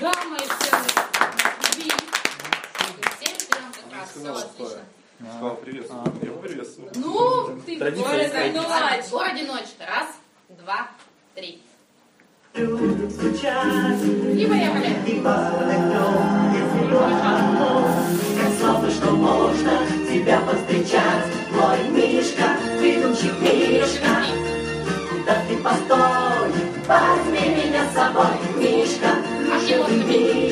Да, мои ценные. Любви. Всем трем как раз. Все отлично. Сказал привет. Я его приветствую. Ну, ты город стоит. одиночка. Город одиночка. Раз, два, три. И поехали. Как славно, что можно тебя повстречать Мой Мишка, выдумщик Мишка Да ты постой, возьми меня с собой Мишка, Мишка, Мишка Навек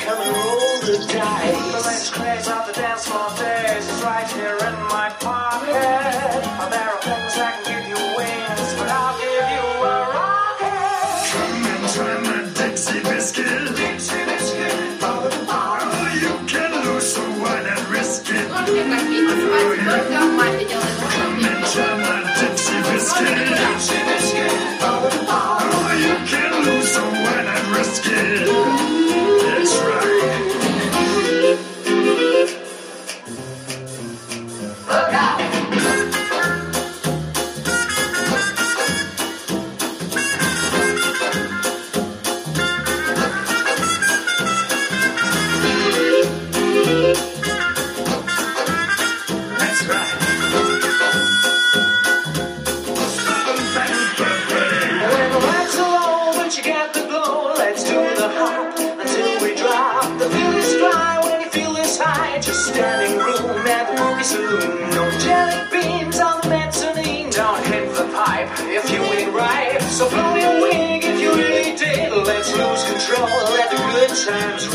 Come and roll the dice. The latest craze of the dance floor days is right here in my pocket. There are things I can give you wings, but I'll give you a rocket. Come and try my Dixie biscuit. Dixie biscuit. Oh, oh you can lose, so why not risk it? Come and try my Dixie biscuit. Dixie biscuit. Oh, oh you can lose, so why not risk it?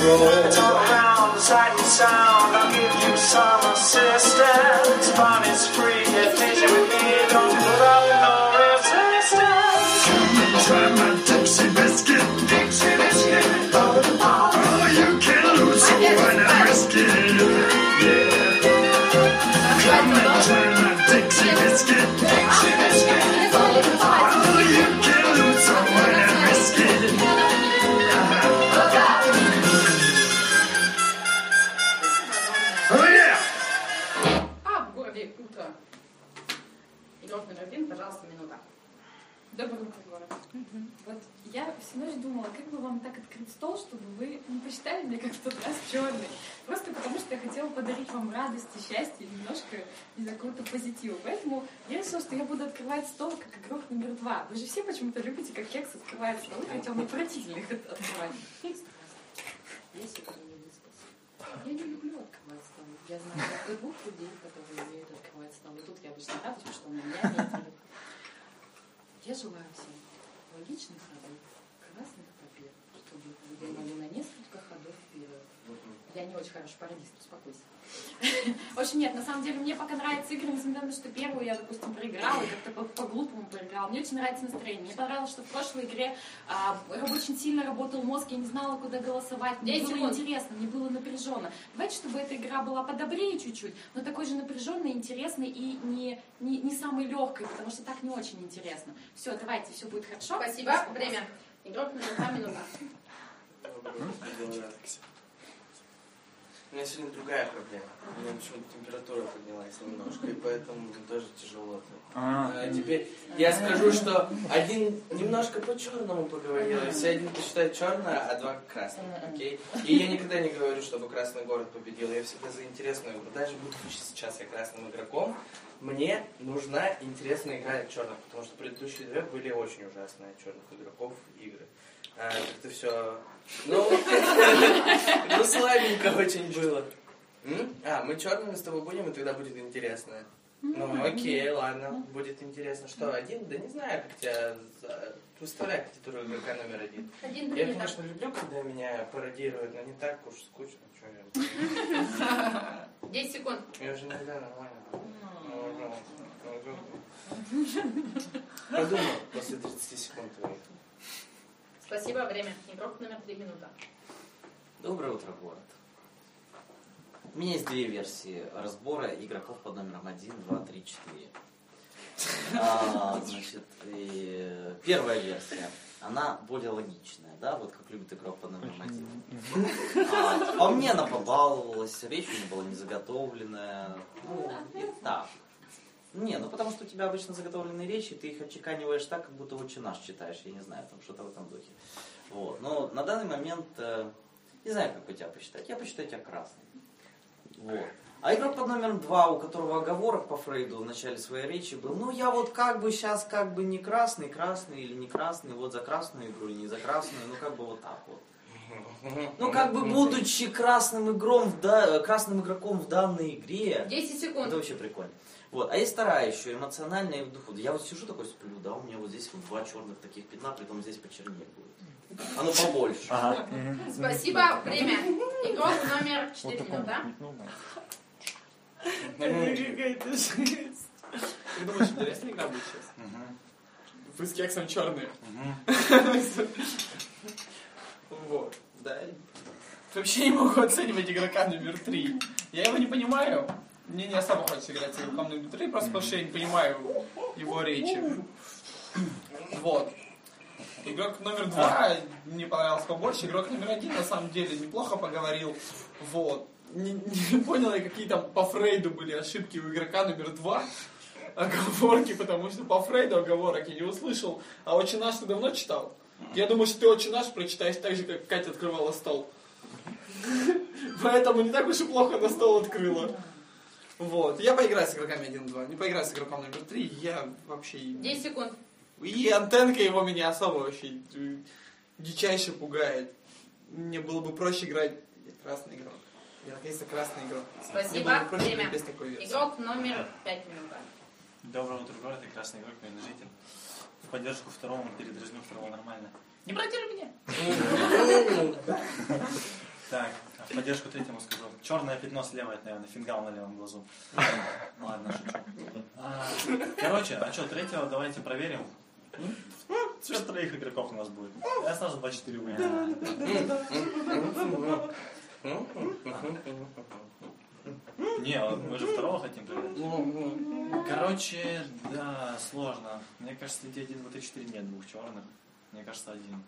Roll. It's all around, sight and sound. I'll give you some assistance. Fun is free, подарить вам радость и счастье, и немножко, не знаю, какого-то позитива. Поэтому я решила, что я буду открывать стол как игрок номер два. Вы же все почему-то любите, как кекс открывает столы, хотя мне противно их от- открывать. Если кто не выспался. Я не люблю открывать столы. Я знаю только двух людей, которые умеют открывать столы. Тут я обычно радуюсь, потому что у меня метили. Я желаю всем логичных ходов, красных побед, чтобы вы думали на несколько ходов вперед. Я не очень хороший пародист, успокойся. В общем, нет, на самом деле мне пока нравятся игры, несмотря на то, что первую я, допустим, проиграла, как-то по- по-глупому проиграла. Мне очень нравится настроение. Мне понравилось, что в прошлой игре а, очень сильно работал мозг, я не знала, куда голосовать. Мне 10 было секунд. интересно, мне было напряженно. Давайте, чтобы эта игра была подобрее чуть-чуть, но такой же напряженной, интересной и не, не, не самой легкой, потому что так не очень интересно. Все, давайте, все будет хорошо. Спасибо. Время. Игрок номер два, минута. У меня сегодня другая проблема. У меня почему-то температура поднялась немножко, и поэтому тоже тяжело. А, теперь я скажу, что один немножко по-черному поговорил, и все один посчитает черное, а два красное, окей? И я никогда не говорю, чтобы красный город победил, я всегда за интересную игру. Даже будучи сейчас я красным игроком, мне нужна интересная игра черных, потому что предыдущие две были очень ужасные от черных игроков игры. А, как-то все... Ну, ну, слабенько очень было. М? А, мы черными с тобой будем, и тогда будет интересно. Ну, окей, ладно, будет интересно. Что, один? Да не знаю, как тебя... Выставляй кандидатуру игрока номер один. Один Я, конечно, люблю, когда меня пародируют, но не так уж скучно. Что я... 10 секунд. Я уже иногда нормально. Подумал после 30 секунд твоих. Спасибо, время. Игрок номер 3 минута. Доброе утро, город. У меня есть две версии разбора игроков под номером 1, 2, 3, 4. А, значит, и первая версия, она более логичная, да, вот как любит игрок под номером 1. А, по мне она побаловалась, речь у нее была не заготовленная. Ну, и так. Не, ну потому что у тебя обычно заготовленные речи, ты их отчеканиваешь так, как будто вот наш читаешь, я не знаю, там что-то в этом духе. Вот. Но на данный момент, э, не знаю, как бы тебя посчитать, я посчитаю тебя красным. Вот. А игрок под номером два, у которого оговорок по Фрейду в начале своей речи был, ну я вот как бы сейчас как бы не красный, красный или не красный, вот за красную игру или не за красную, ну как бы вот так вот. Ну как бы будучи красным, игром в да- красным игроком в данной игре, 10 это секунд. вообще прикольно. Вот. А есть вторая еще, эмоциональная и в духу. Я вот сижу такой сплю, да, у меня вот здесь вот два черных таких пятна, при том здесь почернее будет. Оно побольше. Спасибо, время. Игрок номер 4 минута. Какая-то жесть. Ты думаешь, интересная игра будет сейчас? Вы с кексом черные. Вот. Да. Вообще не могу оценивать игрока номер три. Я его не понимаю. Мне не особо хочется играть игроком номер три, просто потому что я не понимаю его речи. Вот. Игрок номер два мне понравился побольше. Игрок номер один на самом деле неплохо поговорил. Вот. Не, не понял я, какие там по Фрейду были ошибки у игрока номер два. Оговорки, потому что по Фрейду оговорок я не услышал. А очень наш ты давно читал? Я думаю, что ты очень наш прочитаешь так же, как Катя открывала стол. Поэтому не так уж и плохо на стол открыла. Вот. Я поиграю с игроками 1-2. Не поиграю с игроком номер 3. Я вообще... 10 секунд. И антенка его меня особо вообще дичайше пугает. Мне было бы проще играть... Красный игрок. Я наконец-то красный игрок. Мне Спасибо, было бы проще время. без такой версии. Игрок номер 5 минута. Доброе утро, город и красный игрок, мой житель. В поддержку второму передразню второго нормально. Не протируй меня! Так, а в поддержку третьему скажу. Черное пятно слева, это, наверное, фингал на левом глазу. Ладно, шучу. А, Короче, а что, третьего давайте проверим. Цвет троих игроков у нас будет. Я сразу 2-4 выиграю. Не, вот мы же второго хотим проверить. Короче, да, сложно. Мне кажется, среди 1, 2, 3, 4 нет двух черных. Мне кажется, один.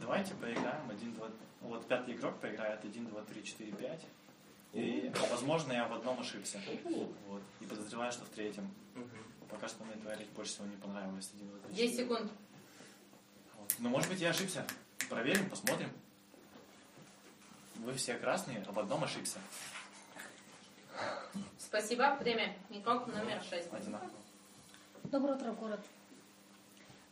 Давайте поиграем. 1, 2... Вот пятый игрок поиграет 1, 2, 3, 4, 5. И, возможно, я в одном ошибся. Вот. И подозреваю, что в третьем. Пока что мне твоя речь больше всего не понравилась. 1, 2, 3, 4. 10 секунд. Вот. Но может быть я ошибся. Проверим, посмотрим. Вы все красные, а в одном ошибся. Спасибо, время. Игрок номер 6. Одинаково. Доброе утро, город.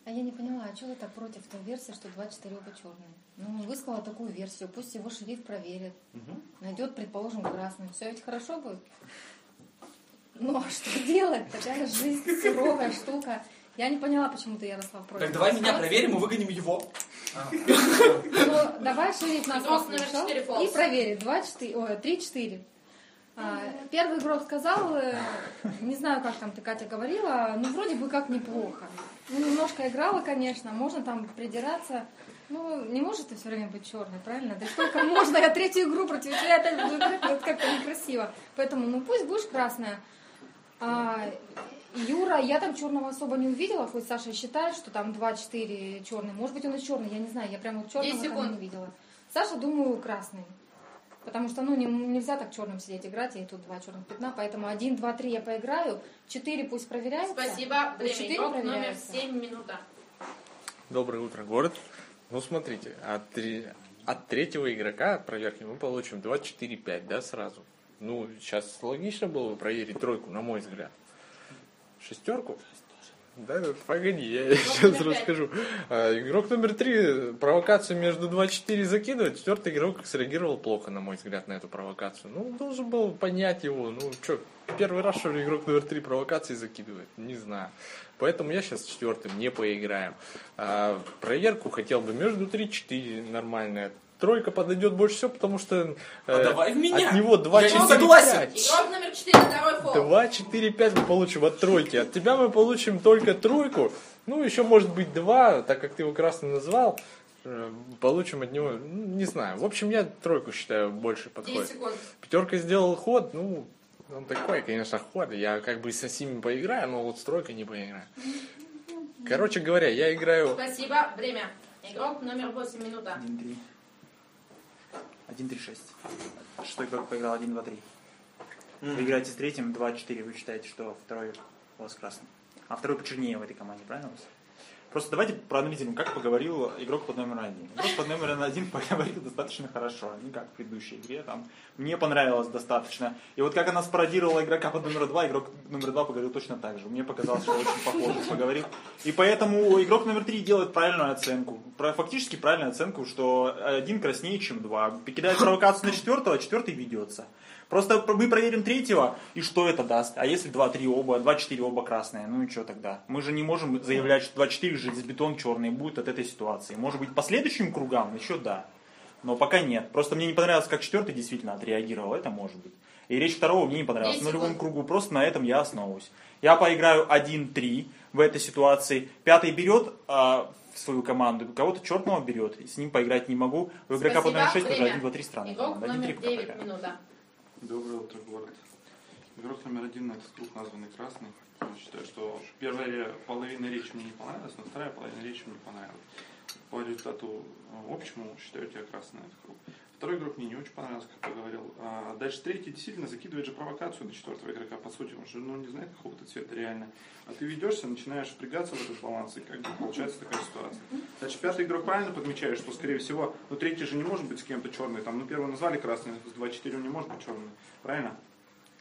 А я не поняла, а чего вы так против той версии, что 24 оба черные? Ну, он высказал такую версию, пусть его шериф проверит. Угу. Найдет, предположим, красный. Все ведь хорошо будет. Ну, а что делать? Такая жизнь суровая штука. Я не поняла, почему ты, Ярослав, против. Так давай меня проверим и выгоним его. А. Ну Давай шериф нас послушал и проверит. 3-4. Первый игрок сказал, э, не знаю, как там ты, Катя, говорила, ну, вроде бы как неплохо. Ну, немножко играла, конечно, можно там придираться. Ну, не может ты все время быть черной, правильно? Да сколько можно? Я третью игру против тебя опять буду играть, вот как-то некрасиво. Поэтому, ну, пусть будешь красная. А, Юра, я там черного особо не увидела, хоть Саша считает, что там 2-4 черный. Может быть, он и черный, я не знаю, я прям вот черного 10 там секунд. не видела. Саша, думаю, красный. Потому что, ну, не- нельзя так черным сидеть играть, и тут два черных пятна, поэтому один, два, три я поиграю, четыре пусть проверяются. Спасибо, время. четыре Игрок номер. 7 минута. Доброе утро, город. Ну, смотрите, от, три- от третьего игрока от проверки мы получим 2-4-5, да, сразу. Ну, сейчас логично было бы проверить тройку, на мой взгляд. Шестерку? Да, погоди, я сейчас расскажу. А, Игрок номер три провокацию между 2-4 закидывает. Четвертый игрок среагировал плохо, на мой взгляд, на эту провокацию. Ну, должен был понять его. Ну, что, первый раз, что ли, игрок номер три провокации закидывает? Не знаю. Поэтому я сейчас с четвертым не поиграем. А, проверку хотел бы между 3-4 нормальная. Тройка подойдет больше всего, потому что А давай в меня. от него 2 Я не 4 согласен. 5. Игрок номер 4, второй фол. 2, 4, 5 мы получим от тройки. От тебя мы получим только тройку. Ну, еще может быть 2, так как ты его красный назвал. э, Получим от него, ну, не знаю. В общем, я тройку считаю больше 10 подходит. секунд. Пятерка сделал ход, ну, он такой, конечно, ход. Я как бы со всеми поиграю, но вот с тройкой не поиграю. Короче говоря, я играю... Спасибо. Время. Игрок номер 8, минута. 1-3. 1-3-6. Шестой игрок поиграл 1-2-3. Вы играете с третьим 2-4, вы считаете, что второй у вас красный. А второй почернее в этой команде, правильно у вас? Просто давайте проанализируем, как поговорил игрок под номером один. Игрок под номером один поговорил достаточно хорошо, не как в предыдущей игре. Там, мне понравилось достаточно. И вот как она спародировала игрока под номером два, игрок номер два поговорил точно так же. Мне показалось, что очень похоже поговорил. И поэтому игрок номер три делает правильную оценку. Фактически правильную оценку, что один краснее, чем два. Кидает провокацию на четвертого, а четвертый ведется. Просто мы проверим третьего, и что это даст? А если 2-3 оба, 2-4 оба красные, ну и что тогда? Мы же не можем заявлять, что 2-4 железобетон черный будет от этой ситуации. Может быть, по следующим кругам еще да. Но пока нет. Просто мне не понравилось, как четвертый действительно отреагировал. Это может быть. И речь второго мне не понравилась. 10 На любом кругу просто на этом я основываюсь. Я поиграю 1-3 в этой ситуации. Пятый берет а, в свою команду, кого-то черного берет. С ним поиграть не могу. У игрока под номер 6 тоже Время. 1-2-3 странная Игрок номер 1-3 пока 9, поиграю. минута. Доброе утро, город. Игрок номер один на этот круг названный красный. Я считаю, что первая половина речи мне не понравилась, но вторая половина речи мне понравилась. По результату общему считаю тебя красный этот круг. Второй игрок мне не очень понравился, как я говорил. А дальше третий действительно закидывает же провокацию на четвертого игрока, по сути, он же ну, не знает какого-то цвета реально. А ты ведешься, начинаешь впрягаться в этот баланс, и как бы получается такая ситуация. Дальше пятый игрок правильно подмечает, что, скорее всего, ну третий же не может быть с кем-то черный. Там, ну первого назвали красный, с 2-4 он не может быть черный. Правильно?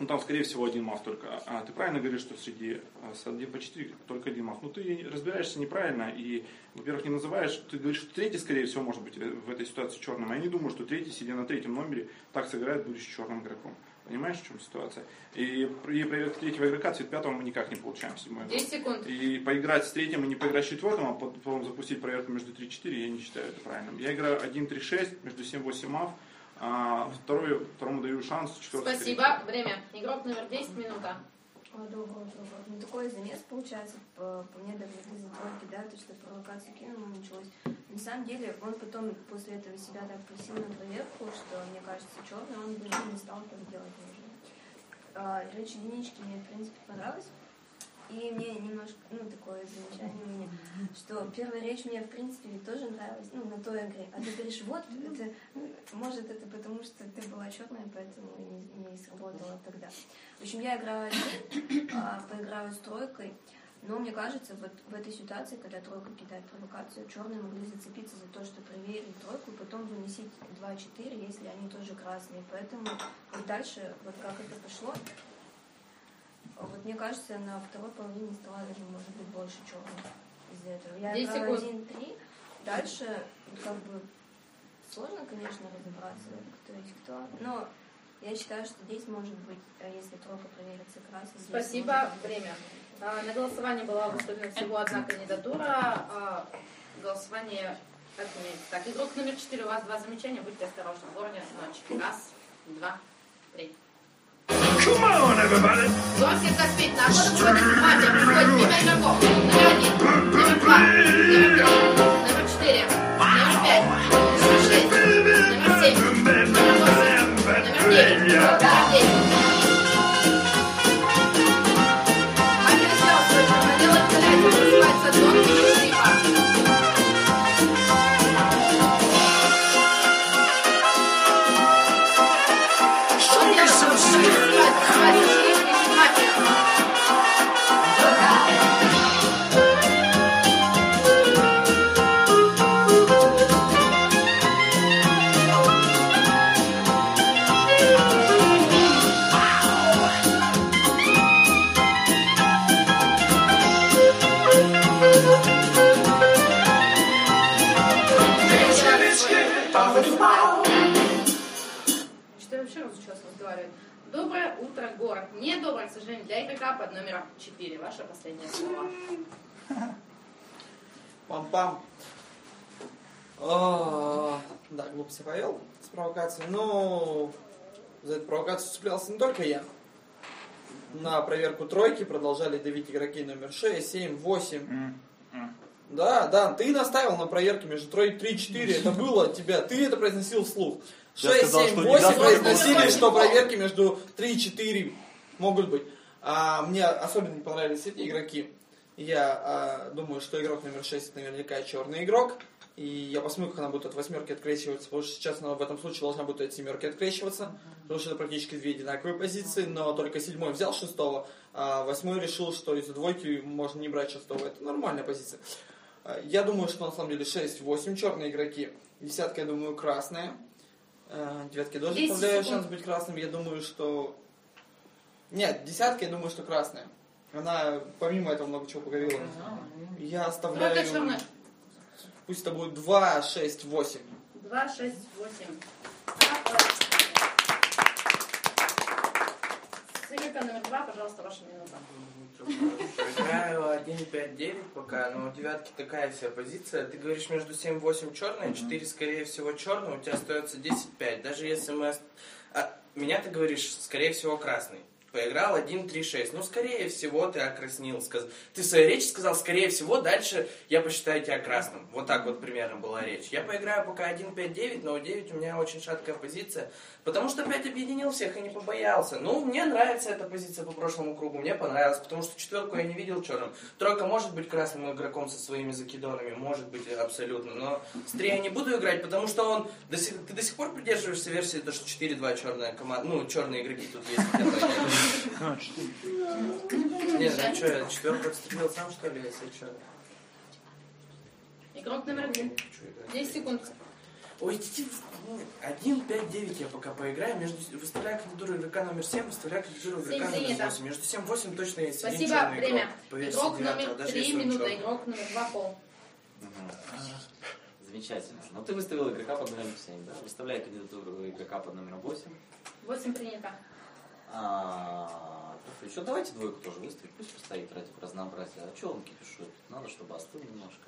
Ну там, скорее всего, один мав только. А ты правильно говоришь, что среди а, с 1 по 4 только один мав. Ну ты разбираешься неправильно и, во-первых, не называешь. Ты говоришь, что третий, скорее всего, может быть в этой ситуации черным. А я не думаю, что третий, сидя на третьем номере, так сыграет, будучи черным игроком. Понимаешь, в чем ситуация? И при проверке третьего игрока цвет пятого мы никак не получаем седьмой игрок. 10 секунд. И поиграть с третьим и не поиграть с четвертым, а потом запустить проверку между 3-4, я не считаю это правильным. Я играю 1-3-6, между 7-8 мав, а второй, второму даю шанс, четвертый Спасибо. Время. Игрок номер 10, минута. Утро. Вот. Ну, такой замес получается, по, по мне даже из-за тройки, да, то, что провокацию кинул, началось. На самом деле, он потом после этого себя так просил на проверку, что, мне кажется, черный, он бы не стал так делать уже. А, речь единички мне, в принципе, понравилась. И мне немножко, ну, такое замечание у меня, что первая речь мне, в принципе, тоже нравилась, ну, на той игре. А ты говоришь, вот, это, ну, может, это потому, что ты была черная, поэтому не, не сработало тогда. В общем, я играю один, а, поиграю с тройкой, но мне кажется, вот в этой ситуации, когда тройка кидает провокацию, черные могли зацепиться за то, что проверили тройку, и потом выносить 2-4, если они тоже красные. Поэтому вот дальше, вот как это пошло, вот мне кажется, на второй половине стола даже может быть больше черных из-за этого. Я 10 играю секунд. 1-3, дальше как бы сложно, конечно, разобраться, кто есть кто, но я считаю, что здесь может быть, э, если тройка проверится красной, здесь Спасибо. Время. А, На голосование была выставлена всего одна кандидатура. А, Голосование отменяется. Так, игрок номер 4, у вас два замечания, будьте осторожны. Ворнер, ночь. Раз, два, три. Come on, everybody. Зон всех каспит. На охоту выходит мания. Приходит мимо игроков. Номер один, номер два, номер три, номер четыре, номер пять, номер шесть, номер семь, номер восемь, номер девять, номер десять. Провокацию цеплялся не только я. На проверку тройки продолжали давить игроки номер 6, 7, 8. Да, да, ты наставил на проверке между тройкой 3, 4. Это было от тебя. Ты это произносил вслух. Я 6, сказал, 7, что 8 девятка произносили, что проверки между 3 и 4 могут быть. А мне особенно не понравились эти игроки. Я а, думаю, что игрок номер 6 наверняка черный игрок. И я посмотрю, как она будет от восьмерки открещиваться, потому что сейчас она в этом случае должна будет от семерки открещиваться, потому что это практически две одинаковые позиции, но только седьмой взял шестого, а восьмой решил, что из-за двойки можно не брать шестого. Это нормальная позиция. А, Я думаю, что на самом деле 6-8 черные игроки, десятка, я думаю, красная. А, Девятки тоже 10 оставляю секунд. шанс быть красным. Я думаю, что... Нет, десятка, я думаю, что красная. Она помимо этого много чего поговорила. Я оставляю... Пусть это будет 2, 6, 8. 2, 6, 8. Игрока номер 2, пожалуйста, ваша минута. Играю 1-5-9 пока, но у девятки такая вся позиция. Ты говоришь между 7-8 черная, 4 скорее всего черная, у тебя остается 10-5. Даже если мы... А, меня ты говоришь, скорее всего, красный. Поиграл 1-3-6. Ну, скорее всего, ты окраснил. Сказ... Ты в своей речи сказал, скорее всего, дальше я посчитаю тебя красным. Вот так вот примерно была речь. Я поиграю пока 1-5-9, но у 9 у меня очень шаткая позиция. Потому что опять объединил всех и не побоялся. Ну, мне нравится эта позиция по прошлому кругу. Мне понравилось, потому что четверку я не видел черным. Тройка может быть красным игроком со своими закидонами, может быть абсолютно. Но с три я не буду играть, потому что он... До сих... Ты до сих пор придерживаешься версии, то, что 4-2 черная команда... Ну, черные игроки тут есть. Нет, ну что, я четверку отстрелил сам, что ли, если что? Игрок номер 1. 10 секунд. Ой, идите в- ну, 1, 5, 9 я пока поиграю. Между... Выставляю кандидатуру игрока номер 7, выставляю кандидатуру игрока номер принято. 8. Между 7 8 точно есть один Спасибо, время. игрок. Игрок номер даже 3 если он минуты, игрок номер 2 пол. Замечательно. Но ты выставил игрока под номером 7, да? Выставляй кандидатуру игрока под номером 8. 8 принято. А, еще давайте двойку тоже выставить, пусть постоит ради разнообразия. А что он кипишует? Надо, чтобы остыл немножко.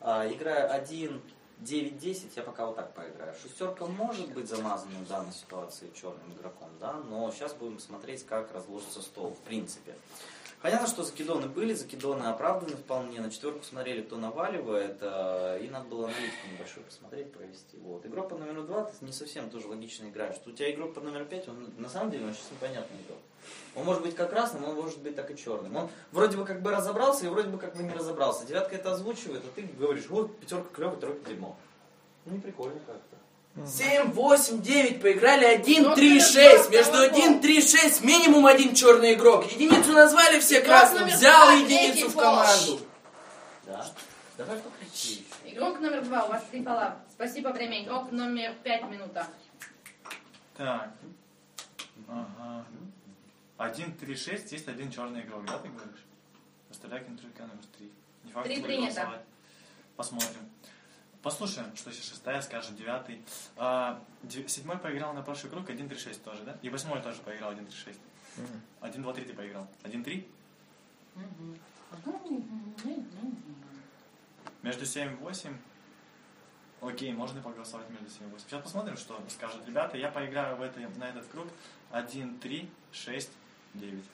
А, играя 1, 9, 10, я пока вот так поиграю. Шестерка может быть замазана в данной ситуации черным игроком, да, но сейчас будем смотреть, как разложится стол, в принципе. Понятно, что закидоны были, закидоны оправданы вполне. На четверку смотрели, кто наваливает, э, и надо было аналитику небольшую посмотреть, провести. Вот. Игрок под номером 2 ты не совсем тоже логично играешь. Что у тебя игрок под номером 5, он на самом деле он сейчас непонятный игрок. Он может быть как красным, он может быть так и черным. Он вроде бы как бы разобрался и вроде бы как бы не разобрался. Девятка это озвучивает, а ты говоришь, вот пятерка клевая, тройка дерьмо. Ну не прикольно как-то. 7, 8, 9, поиграли 1, 3, 6. Между 1, 3, 6 минимум один черный игрок. Единицу назвали все красным, взял единицу в команду. Да? Давай покричи. Игрок номер 2, у вас 3 пола. Спасибо, время. Игрок номер 5 минута. Так. Ага. 1, 3, 6, есть один черный игрок, да, ты говоришь? Выставляй контролька номер 3. Не факт, Три что принято. голосовать. Посмотрим. Послушаем, что сейчас шестая скажет, девятый. А, седьмой поиграл на прошлый круг, 1, 3, 6 тоже, да? И восьмой тоже поиграл 1, 3, 6. 1, 2, 3 ты поиграл. 1, 3? Между 7 и 8. Окей, можно поголосовать между 7 и 8. Сейчас посмотрим, что скажут ребята. Я поиграю в этой, на этот круг 1, 3, 6, 9.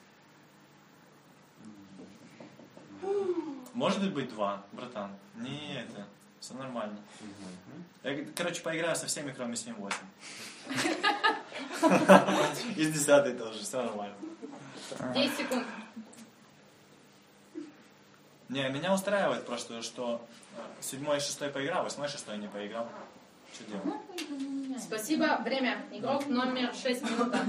Может быть 2, братан? Не это. Все нормально. Я, короче, поиграю со всеми, кроме 7-8. И с 10 тоже, все нормально. 10 секунд. Не, меня устраивает просто, что э, седьмой и шестой поиграл, восьмой и шестой не поиграл. Что делать? Спасибо, время. Игрок номер 6 минута.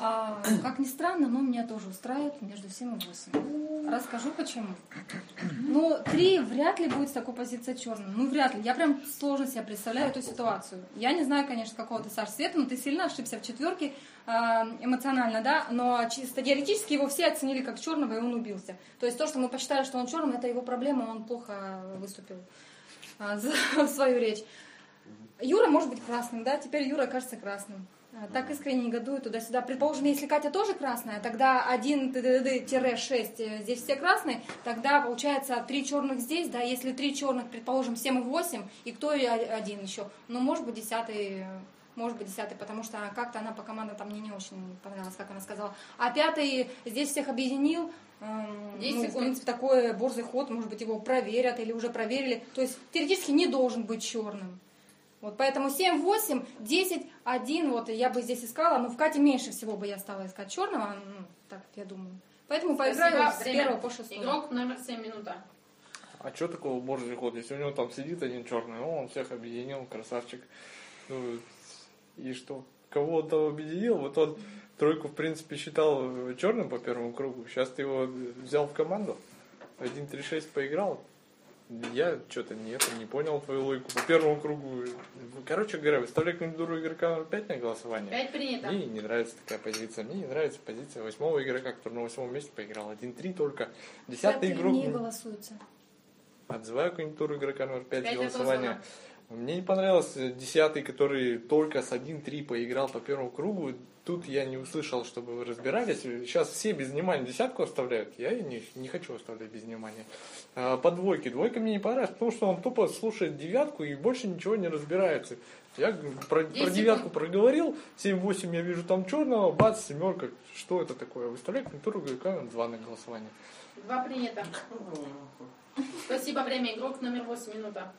А, как ни странно, но меня тоже устраивает между 7 и 8. Расскажу почему. Ну, 3 вряд ли будет с такой позиции черным. Ну, вряд ли. Я прям сложно себе представляю эту ситуацию. Я не знаю, конечно, какого ты, Саш, цвета, но ты сильно ошибся в четверке а, эмоционально, да, но чисто теоретически его все оценили как черного, и он убился. То есть то, что мы посчитали, что он черным, это его проблема, он плохо выступил а, за свою речь. Юра может быть красным, да, теперь Юра кажется красным. А, Так искренне негодует туда-сюда. Предположим, если Катя тоже красная, тогда 1-6 здесь все красные, тогда получается 3 черных здесь, да, если 3 черных, предположим, 7 и 8, и кто и один еще, ну, может быть, 10 может быть, десятый, потому что как-то она по командам там мне не очень понравилось, как она сказала. А пятый здесь всех объединил, эм, 10 ну, в секунд. принципе, такой борзый ход, может быть, его проверят или уже проверили. То есть теоретически не должен быть черным. Вот, поэтому 7, 8, 10, 1, вот я бы здесь искала, но в Кате меньше всего бы я стала искать черного, ну, так я думаю. Поэтому поиграю с первого по шестой. Игрок номер 7 минута. А что такого борзый ход? Если у него там сидит один черный, он всех объединил, красавчик. Ну, и что? Кого он там объединил? Вот он тройку, в принципе, считал черным по первому кругу. Сейчас ты его взял в команду, 1-3-6 поиграл. Я что-то нет, не понял твою логику. По первому кругу, короче говоря, выставляй кандидатуру игрока номер 5 на голосование. 5 принято. Мне не нравится такая позиция. Мне не нравится позиция восьмого игрока, который на восьмом месте поиграл. 1-3 только. Десятый игрок... не голосуется. Отзываю конъюнктуру игрока номер 5 Пять голосования. Мне не понравился десятый, который только с 1-3 поиграл по первому кругу. Тут я не услышал, чтобы вы разбирались. Сейчас все без внимания десятку оставляют. Я не, не хочу оставлять без внимания. А, по двойке. Двойка мне не понравилась, потому что он тупо слушает девятку и больше ничего не разбирается. Я про, про девятку проговорил, 7-8 я вижу там черного, бац, семерка. Что это такое? Выставляю игрока номер 2 на голосование. 2 принято. Спасибо, время. Игрок номер 8 минута.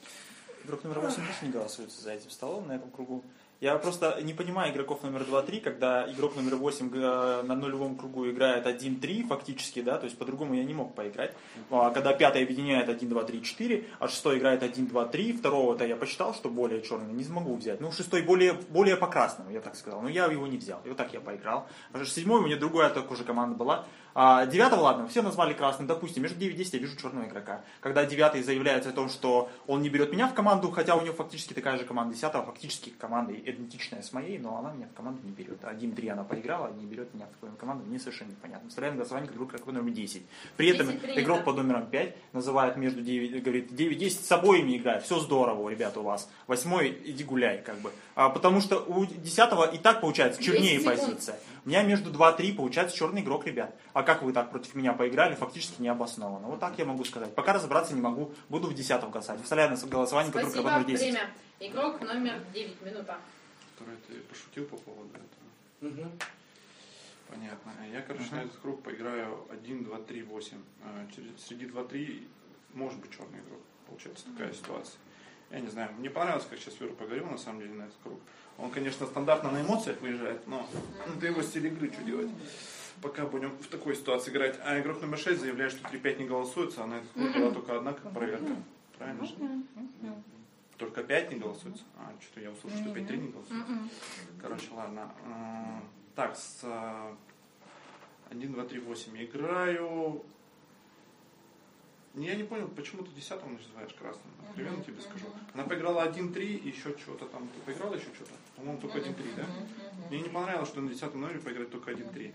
Игрок номер 8 тоже не голосуется за этим столом на этом кругу. Я просто не понимаю игроков номер 2-3, когда игрок номер 8 г- на нулевом кругу играет 1-3 фактически, да, то есть по-другому я не мог поиграть. А когда пятый объединяет 1, 2, 3, 4, а шестой играет 1, 2, 3, второго-то я посчитал, что более черный, не смогу взять. Ну, шестой более, более по красному, я так сказал, но я его не взял. И вот так я поиграл. Что седьмой у меня другая такая же команда была. А девятого, ладно, все назвали красным. Допустим, между 9 и 10 я вижу черного игрока. Когда девятый заявляет о том, что он не берет меня в команду, хотя у него фактически такая же команда десятого, фактически команда идентичная с моей, но она меня в команду не берет. 1-3 она поиграла, не берет меня в свою команду, мне совершенно непонятно. Вставляем голосование как игрок как номер 10. При этом 10 принято. игрок под номером 5 называет между 9, говорит, 9-10 с обоими играет, все здорово, ребята, у вас. Восьмой, иди гуляй, как бы. А, потому что у десятого и так получается чернее 10 секунд. позиция. У меня между 2-3 получается черный игрок, ребят. А как вы так против меня поиграли, фактически необоснованно. Вот так я могу сказать. Пока разобраться не могу, буду в десятом голосовать. Вставляю на голосование, который Спасибо. номер 10. Время. Игрок номер 9 минута. Который ты пошутил по поводу этого. Понятно. Я, короче, на этот круг поиграю 1, 2, 3, 8. А, через- Среди 2, 3 может быть черный игрок. Получается такая ситуация. Я не знаю. Мне понравилось, как сейчас Юра поговорил, на самом деле, на этот круг. Он, конечно, стандартно на эмоциях выезжает, но это его стиль игры, что делать. Пока будем в такой ситуации играть. А игрок номер 6 заявляет, что 3-5 не голосуется, а на этот круг была только одна как проверка. Правильно же? Только 5 не голосуется? А, что-то я услышал, что 5-3 не голосуется. Ладно. М, Так, с 1, 2, 3, 8 играю. Я не понял, почему ты десятым называешь красным. Откровенно тебе скажу. Она поиграла 1-3 и еще что-то там. Ты поиграла еще что-то? По-моему, только 1-3, да? Мне не понравилось, что на десятом номере поиграть только 1-3.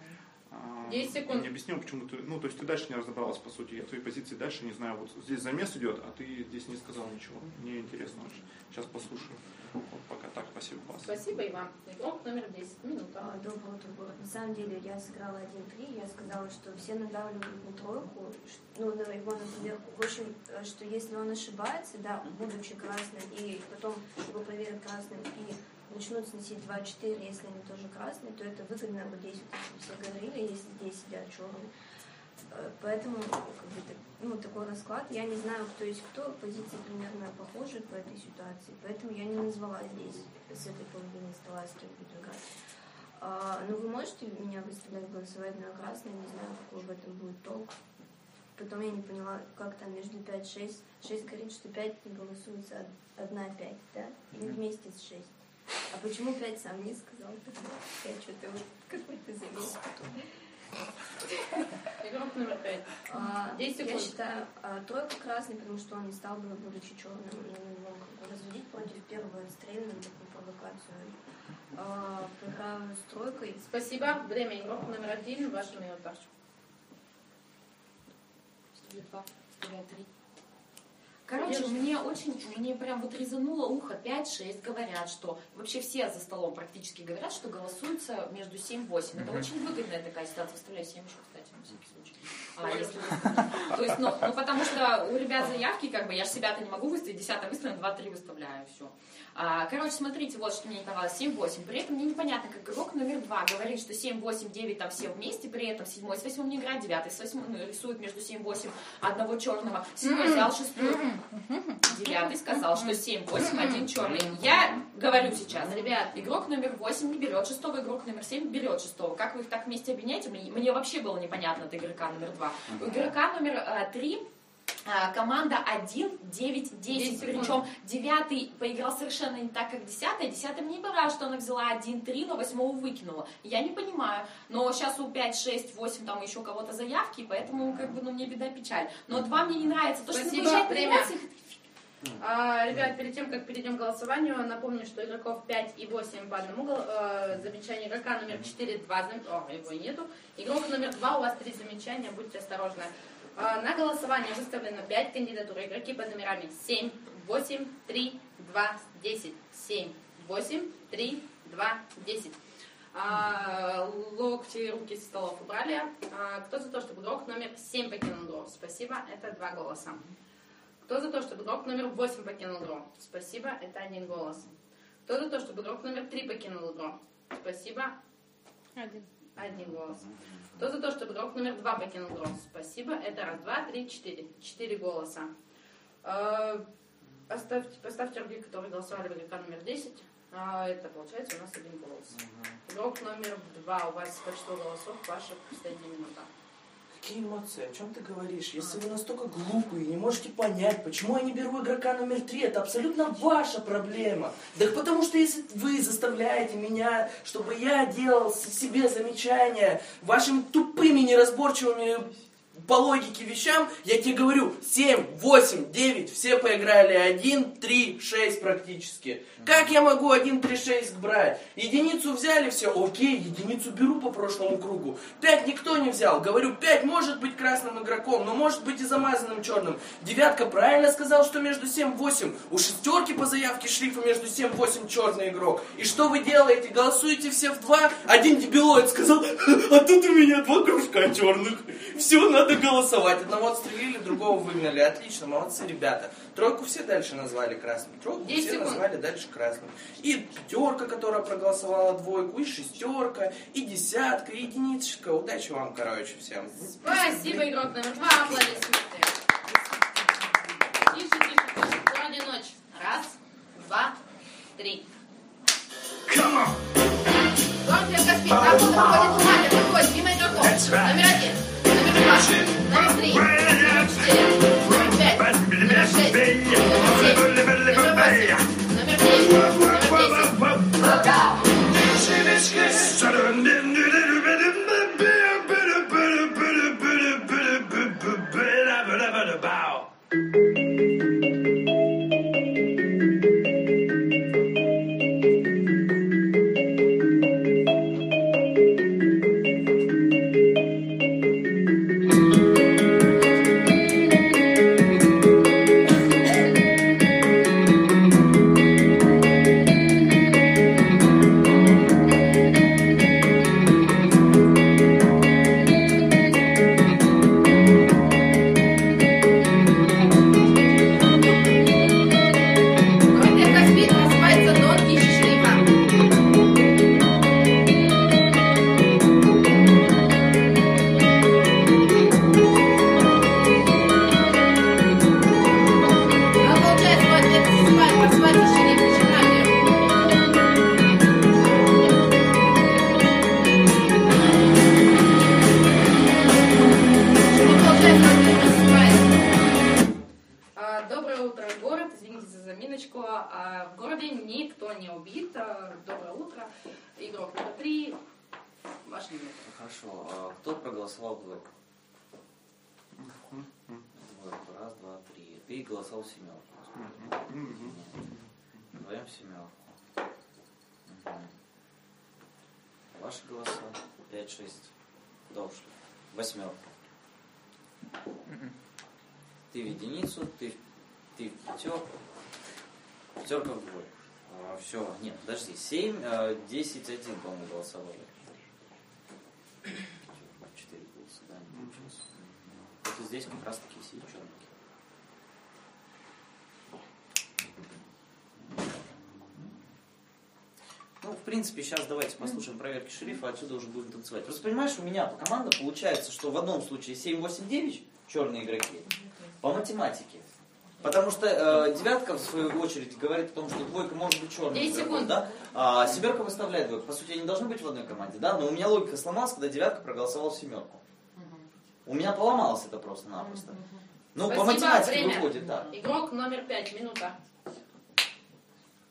А, 10 секунд. Не объяснил, почему ты... Ну, то есть ты дальше не разобралась, по сути. Я твоей позиции дальше не знаю. Вот здесь замес идет, а ты здесь не сказал ничего. Мне интересно очень. Сейчас послушаю. Вот пока так. Спасибо, вас. Спасибо, Иван. Игрок номер 10 минута. А, Доброе утро, город. На самом деле я сыграла 1-3, я сказала, что все надавливают на тройку, ну, на его, например, в общем, э, что если он ошибается, да, будучи красным, и потом его проверят красным, и начнут сносить 2-4, если они тоже красные, то это выгодно, вот здесь вот все говорили, если здесь сидят черные. Э, Поэтому как бы, ну, такой расклад. Я не знаю, кто есть кто, позиции примерно похожи по этой ситуации, поэтому я не назвала здесь с этой половины стола, с кем буду играть. А, ну, вы можете меня выставлять голосовать на красный, не знаю, какой в этом будет толк. Потом я не поняла, как там между 5-6. 6 говорит, что 5 не голосуется, а одна 5, да? Или вместе с 6. А почему 5 сам не сказал? Я что-то вот какой-то завис. Игрок номер 5. А, 10 я считаю а, тройку красный, потому что он не стал бы, будучи черным, как бы разводить против первого стрельного такую провокацию. А, с тройкой. Спасибо. Время. Игрок номер 1. Ваша минута. Студия 2, студия 3. Короче, мне очень, мне прям вот резануло ухо 5-6 говорят, что вообще все за столом практически говорят, что голосуется между 7-8. Это очень выгодная такая ситуация. Вставляю 7 еще, кстати, на всякий случай. А, если То есть, ну, ну, потому что у ребят заявки, как бы, я же себя-то не могу выставить, 10 выставлю, 2-3 выставляю, все. А, короче, смотрите, вот что мне не понравилось, 7-8. При этом мне непонятно, как игрок номер 2 говорит, что 7-8, 9 там все вместе, при этом 7 с 8 не играет, 9 с 8 ну, рисует между 7-8 одного черного, 7 взял шестую. Девятый сказал, что 7-8, один черный. Я говорю сейчас, ребят, игрок номер 8 не берет шестого, игрок номер 7 берет шестого. Как вы их так вместе объединяете? Мне, мне вообще было непонятно от игрока номер 2. У игрока номер 3 команда 1, 9, 10. Причем девятый поиграл совершенно не так, как десятый. Десятый мне не понравилось, что она взяла 1, 3, но восьмого выкинула. Я не понимаю. Но сейчас у 5, 6, 8 там еще кого-то заявки, поэтому как бы, ну, мне беда печаль. Но 2 мне не нравится. То, что Спасибо, выезжает на время. эмоциях, А, ребят, перед тем, как перейдем к голосованию, напомню, что игроков 5 и 8 по одному э, замечанию. Игрока номер 4 два зам... О, его нету. Игрок номер 2 у вас три замечания, будьте осторожны. А, на голосование выставлено 5 кандидатур. Игроки под номерами 7, 8, 3, 2, 10. 7, 8, 3, 2, 10. А, локти и руки со столов убрали. А, кто за то, чтобы игрок номер 7 покинул игру? Спасибо, это два голоса. Кто за то, чтобы игрок номер 8 покинул игру? Спасибо, это один голос. Кто за то, чтобы игрок номер 3 покинул игру? Спасибо. Один. Один голос. Кто за то, чтобы игрок номер 2 покинул игру? Спасибо, это раз, два, три, четыре. Четыре голоса. Э, Поставьте, поставьте руки, которые голосовали в игрока номер 10. А, Это получается у нас один голос. Игрок номер 2, у вас по числу голосов, ваша последняя минута. Какие эмоции? О чем ты говоришь? Если вы настолько глупые не можете понять, почему я не беру игрока номер три, это абсолютно ваша проблема. Да потому что если вы заставляете меня, чтобы я делал себе замечания вашими тупыми, неразборчивыми по логике вещам, я тебе говорю, 7, 8, 9, все поиграли 1, 3, 6 практически. Как я могу 1, 3, 6 брать? Единицу взяли, все, окей, единицу беру по прошлому кругу. 5 никто не взял. Говорю, 5 может быть красным игроком, но может быть и замазанным черным. Девятка правильно сказал, что между 7, 8. У шестерки по заявке шлифа между 7, 8 черный игрок. И что вы делаете? Голосуете все в два? Один дебилоид сказал, а тут у меня два кружка черных. Все, надо голосовать. Одного отстрелили, другого выгнали. Отлично, молодцы ребята. Тройку все дальше назвали красным. Тройку 10 все секунд. назвали дальше красным. И пятерка, которая проголосовала двойку, и шестерка, и десятка, и единичка. Удачи вам, короче, всем. Спасибо, игрок номер 2, аплодисменты. Тише, тише, вроде ночь. Раз, два, три. Громкий отказ На пол выходит бумага, выходит один, номер номер Ты голосовал семерку. Вдвоем семерку. Мгм. Ваши голоса? Пять, шесть. Куда ушли? Восьмерку. Ты в единицу, ты Ты в пятерку. Пятерка в двойку. все, нет, подожди, 7, 10, 1, по-моему, голосовали. Четыре голоса, да, не получилось. Вот здесь как раз таки сидят черненькие. Принципе, сейчас давайте послушаем проверки шерифа, отсюда уже будем танцевать. Просто понимаешь, у меня по команда получается, что в одном случае 7, 8, 9 черные игроки по математике. Потому что э, девятка, в свою очередь, говорит о том, что двойка может быть черной. 10 игроком, секунд. Да? А семерка выставляет двойку. По сути, они должны быть в одной команде, да? Но у меня логика сломалась, когда девятка проголосовала в семерку. У меня поломалось это просто-напросто. Ну, по Спасибо, математике время. выходит, да. Игрок номер пять, минута.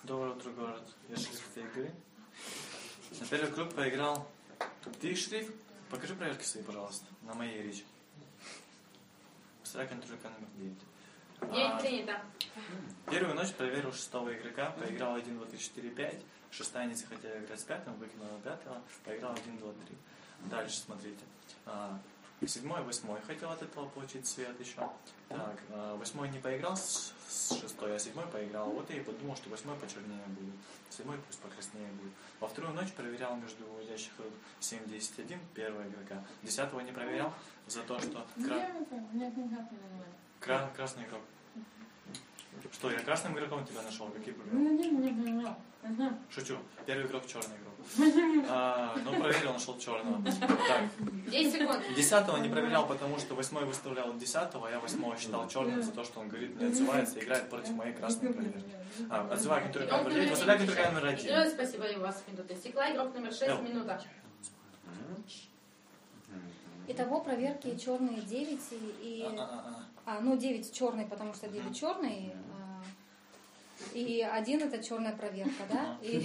Доброе утро, город. Я шериф этой игры. На первый круг проиграл. Ты шериф? Покажи проверки свои, пожалуйста, на моей речи. Постарай контроль номер 9. Девять принято. Первую ночь проверил шестого игрока, поиграл 1, 2, 3, 4, 5. Шестая не захотела играть с пятым, выкинула пятого, поиграл 1, 2, 3. Дальше смотрите. А, Седьмой, восьмой хотел от этого получить свет еще. Так, а, восьмой не поиграл с, шестой, а седьмой поиграл. Вот я и подумал, что восьмой почернее будет. Седьмой пусть покраснее будет. Во вторую ночь проверял между выводящих рук 7, 10, 1 первого игрока. Десятого не проверял за то, что кра- кра- красный игрок. Что, я красным игроком тебя нашел? Какие проблемы? Шучу. Первый игрок черный игрок. А, ну, проверил, нашел черного. Так. 10 секунд. Десятого не проверял, потому что восьмой выставлял десятого, а я восьмого считал черным за то, что он говорит, не отзывается, и играет против моей красной проверки. А, отзываю контур номер 9, выставляю контур номер девять. 1. Э, Спасибо, и у вас минута истекла. Игрок номер шесть, минута. Итого проверки черные 9 и... и- А-а-а. А, ну 9 черный, потому что 9 черный. А, И один это черная проверка, да? И...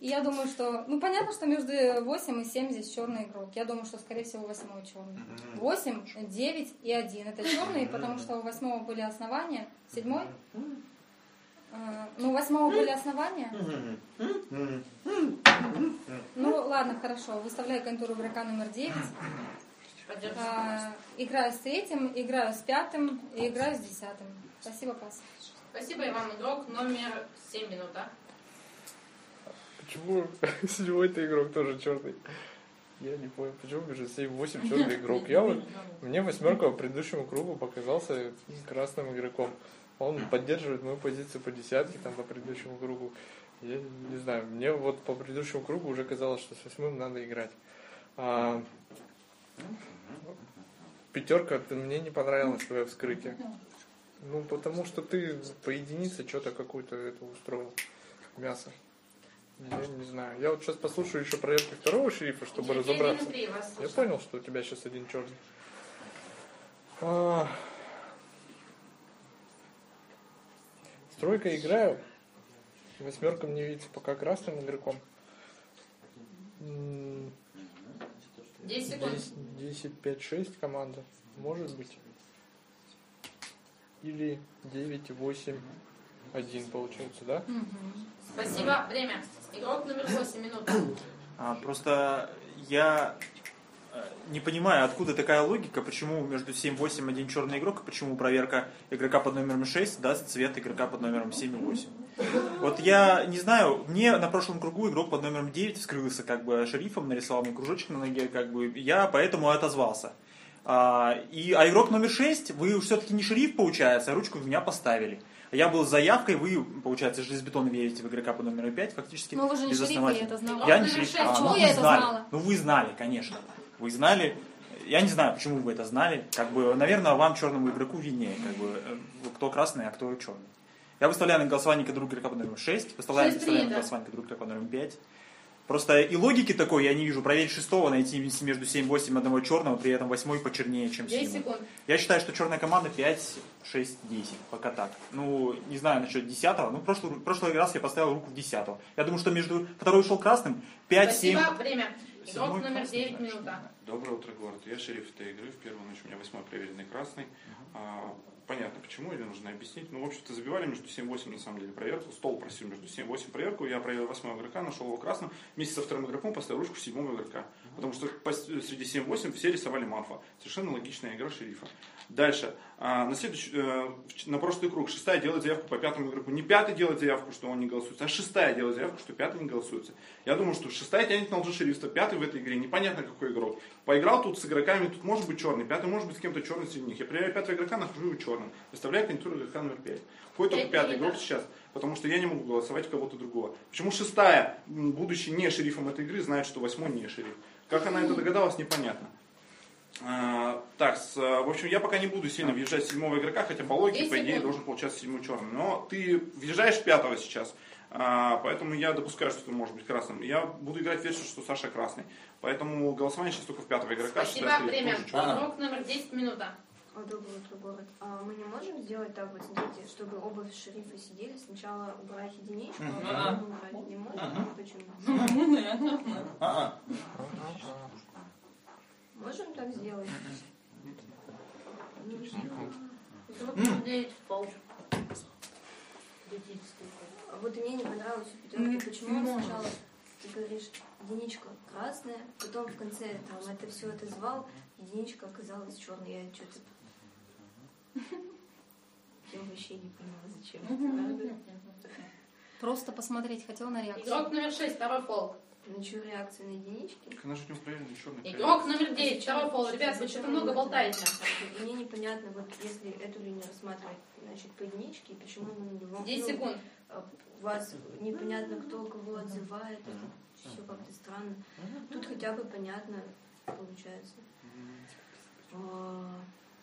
и я думаю, что... Ну, понятно, что между 8 и 7 здесь черный игрок. Я думаю, что, скорее всего, 8 черный. 8, 9 и 1. Это черный, потому что у 8 были основания. Седьмой? А, Ну, у 8 были основания. Ну, ладно, хорошо. Выставляю контур игрока номер 9. Поддержка. А, играю с третьим, играю с пятым и играю с десятым. Спасибо, пас. Спасибо, и вам игрок номер 7 минута. Почему седьмой-то игрок тоже черный? Я не понял, почему между 7-8 черный игрок. Я вот, мне восьмерка по предыдущему кругу показался красным игроком. Он поддерживает мою позицию по десятке, там по предыдущему кругу. Я не знаю, мне вот по предыдущему кругу уже казалось, что с восьмым надо играть. А, пятерка, ты, мне не понравилось твое вскрытие. Ну, потому что ты по единице что-то какую-то это устроил. Мясо. Я не знаю. Я вот сейчас послушаю еще проверки второго шерифа, чтобы Один, разобраться. вас Я понял, что у тебя сейчас один черный. А, С тройкой играю. Восьмерка мне видится пока красным игроком. М, 10 секунд. 10, 10, 5, 6 команда. Может быть. Или 9, 8, 1 получается, да? Спасибо, время. Игрок номер 8 минута. А, просто я э, не понимаю, откуда такая логика, почему между 7-8 один черный игрок, и почему проверка игрока под номером 6 даст цвет игрока под номером 7 и 8. Вот я не знаю, мне на прошлом кругу игрок под номером 9 вскрылся как бы шерифом, нарисовал мне кружочек на ноге, как бы я поэтому отозвался. А, и, а игрок номер 6, вы все-таки не шериф, получается, а ручку в меня поставили. Я был с заявкой, вы, получается, железобетонно верите в игрока под номером 5, фактически. Ну, вы же не шериф, я это знала. Я не шериф. А, почему ну, я вы это знали. знала? Ну, вы знали, конечно. Вы знали. Я не знаю, почему вы это знали. Как бы, наверное, вам, черному игроку, виднее, как бы, э, кто красный, а кто черный. Я выставляю на голосование друг игрока под номером 6, выставляю, Шесть выставляю на принято. голосование друг игрока под номером 5. Просто и логики такой я не вижу. Проверить шестого, найти между 7-8 одного черного, при этом восьмой почернее, чем 10 7. секунд. Я считаю, что черная команда 5, 6, 10. Пока так. Ну, не знаю насчет 10. Ну, прошлый, прошлый раз я поставил руку в 10. Я думаю, что между второй шел красным, 5, 7. Спасибо, время. Игрок Седьмой номер красный, 9 значит, минута. Доброе утро, город. Я шериф этой игры. В первую ночь у меня восьмой проверенный красный. А, понятно почему, или нужно объяснить. Ну, в общем-то, забивали между 7-8 на самом деле проверку. Стол просил между 7-8 проверку. Я проверил восьмого игрока, нашел его красным. Вместе со вторым игроком поставил ручку седьмого игрока. Потому что среди 7-8 все рисовали мафа. Совершенно логичная игра шерифа. Дальше. А, на, следующий, э, на прошлый круг шестая делает заявку по пятому игроку. Не пятый делает заявку, что он не голосуется, а шестая делает заявку, что пятый не голосуется. Я думаю, что шестая тянет на лжешерифство, пятый в этой игре непонятно какой игрок. Поиграл тут с игроками, тут может быть черный, пятый может быть с кем-то черный среди них. Я проверяю пятого игрока, нахожу его черным. Выставляю кандидатуру игрока номер пять. Ходит только Пять пятый игрок сейчас, потому что я не могу голосовать кого-то другого. Почему шестая, будучи не шерифом этой игры, знает, что восьмой не шериф? Как она это догадалась, непонятно. А, так, с, а, в общем, я пока не буду сильно въезжать в седьмого игрока, хотя по логике, 10 по идее, должен получаться седьмой черный. Но ты въезжаешь пятого сейчас, а, поэтому я допускаю, что ты можешь быть красным. Я буду играть версию, что Саша красный. Поэтому голосование сейчас только в пятого игрока. Спасибо, время. Игрок номер 10 минута. А, Доброе утро, город. А мы не можем сделать так, вот смотрите, чтобы оба шерифа сидели, сначала убрать единичку, а потом убрать не можем? Мгм. Почему? А-а. Можем так сделать? Игрок М. номер 9 пол. А Вот мне не понравилось у пятерки, почему он сначала, ты говоришь, единичка красная, потом в конце там это все это звал, единичка оказалась черной, я что-то... Я вообще не поняла, зачем это надо. Просто посмотреть хотел на реакцию. Игрок номер 6, второй пол. Что, реакция на единички? Так она же у него правильный черный. Игрок номер 9, второй пол. Ребят, вы что-то много болтаете. И Мне непонятно, вот если эту линию рассматривать, значит, по единичке, почему мы на него... 10 секунд. а, У вас непонятно, кто кого отзывает, все как-то странно. Тут хотя бы понятно получается.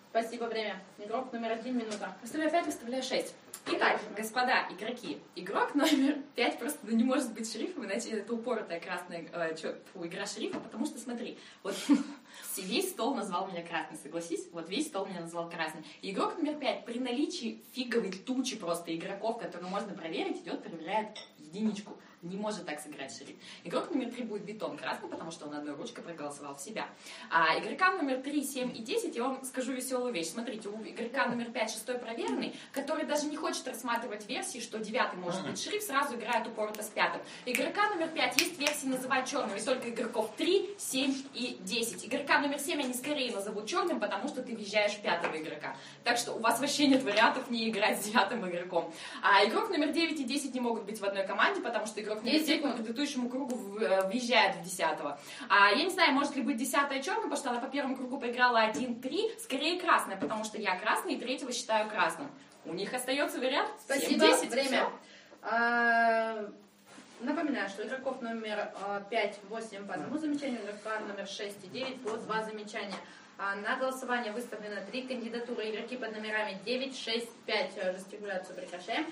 Спасибо, время. Игрок номер 1, минута. Выставляю 5, выставляю 6. Итак, господа игроки, игрок номер 5 просто ну, не может быть шерифом, иначе это упоротая красная э, чё, фу, игра шерифа, потому что, смотри, вот весь стол назвал меня красный, согласись? Вот весь стол меня назвал красный. И игрок номер 5 при наличии фиговой тучи просто игроков, которые можно проверить, идет, проверяет единичку. Не может так сыграть шериф. Игрок номер 3 будет бетон красный, потому что он одной ручкой проголосовал в себя. А игрокам номер 3, 7 и 10 я вам скажу веселую вещь. Смотрите, у игрока номер 5, 6 проверенный, который даже не хочет рассматривать версии, что 9 может быть шериф, сразу играет упорото с пятым. Игрока номер 5 есть версии называть черным, и только игроков 3, 7 и 10. Игрока номер 7 они скорее назовут черным, потому что ты въезжаешь пятого игрока. Так что у вас вообще нет вариантов не играть с девятым игроком. А игрок номер 9 и 10 не могут быть в одной команде, потому что игрок номер 9 по предыдущему кругу в- э, въезжает в десятого. А я не знаю, может ли быть десятая черная, потому что она по первому кругу поиграла 1-3, скорее красная, потому что я красный и третьего считаю красным. У них остается вариант Спасибо, 7-10. время. А, Напоминаю, что игроков номер 5, 8 по одному замечанию, игрока номер 6 и 9 по два замечания. А, На голосование выставлено три кандидатуры. Игроки под номерами 9, 6, 5. Э, Жестикуляцию прекращаем.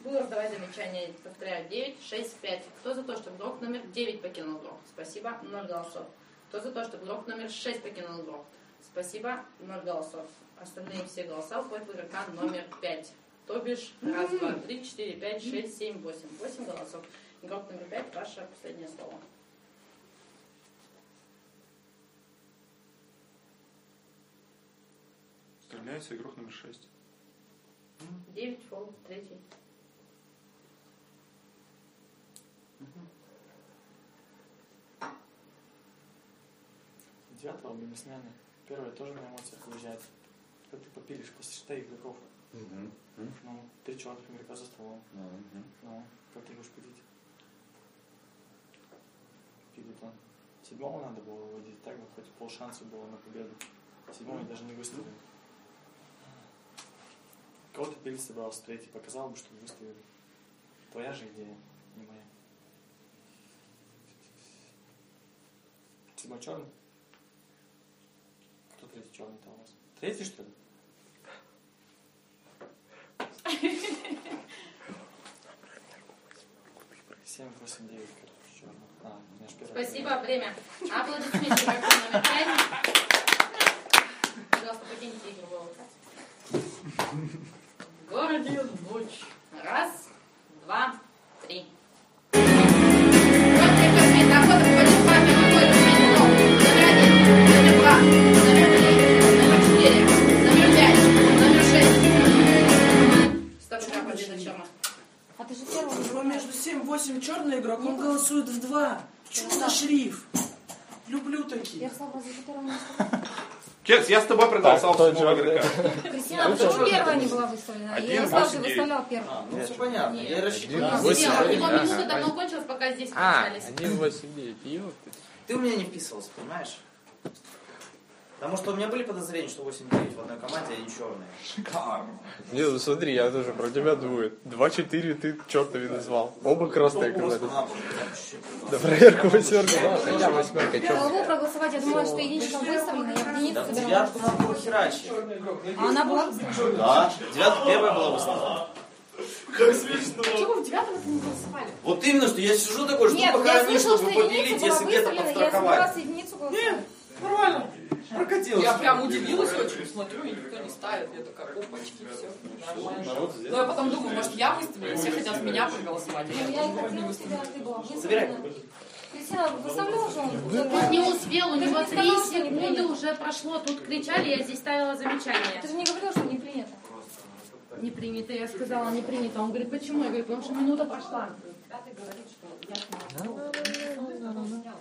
Буду раздавать замечания. Повторяю, 9, 6, 5. Кто за то, чтобы игрок номер 9 покинул игру? Спасибо, 0 голосов. Кто за то, чтобы игрок номер 6 покинул игру? Спасибо, 0 голосов. Остальные все голоса уходят в игрока номер 5. То бишь, раз, два, три, четыре, пять, шесть, семь, восемь. Восемь голосов. Игрок номер пять, ваше последнее слово. Стреляется игрок номер 6. Девять, фол, третий. Девятого мимо смены. Первая тоже на эмоциях уезжает. Как ты попилишь после шестых игроков? М? Ну, три черных игрока за столом. Мгм. Ну, как ты будешь пилить? Пилит-он. Седьмого надо было выводить, так бы хоть полшанса было на победу. Седьмой даже не выставил. Кого ты пилить собрался третий? Показал бы, что выставили. Твоя же идея, не моя. Седьмой черный? Кто третий черный-то у вас? Третий, что ли? Семь, восемь, девять, короче, черный. А, у меня ж первая Спасибо, время. Аплодисменты номер пять. Пожалуйста, покиньте локацию. В городе ночь. Раз, два, три. 8 черный игрок, он голосует в 2. Чудо шриф. Люблю такие. Чекс, я с тобой проголосовал так, седьмого игрока. Кристина, а почему первая не была выставлена? Я Ярослав же выставлял первую. А, ну все понятно. Я рассчитывал. Его минута давно кончилась, пока здесь А, 1, 8, 9. Ты у меня не вписывался, понимаешь? Потому что у меня были подозрения, что 8-9 в одной команде, а они черные. Не, ну смотри, я тоже про тебя думаю. 2-4 ты чертови назвал. Оба красные команды. Да проверка восьмерка, да, хотя восьмерка, Я могу проголосовать, я думала, что единичка выставлена, я в единицу Да, собирала. девятку надо было херачить. А она была выставлена? Да, девятка первая была выставлена. Как смешно. Вы в девятом это не голосовали? Вот именно, что я сижу такой, жду, Нет, пока я чтобы что побелить, единица если была где-то выставлена, я подстраховать. собиралась единицу голосовать. Нормально. Прокатилось. Я прям удивилась очень, смотрю, и никто не ставит. Я такая, опачки, все, нормально. Но я потом думаю, может, я выставлю, все хотят меня проголосовать, а Ну, я я не выставлю. ты Собирай. он? Он не успел, у Ты него три секунды уже прошло. Тут кричали, я здесь ставила замечание. Ты же не говорила, что не принято. Не принято, я сказала, не принято. Он говорит, почему? Я говорю, потому что минута прошла. Пятый говорит, что я Что фигня?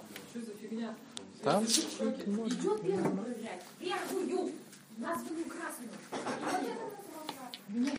Там? Идет первый проверять. Первую. Названную красную.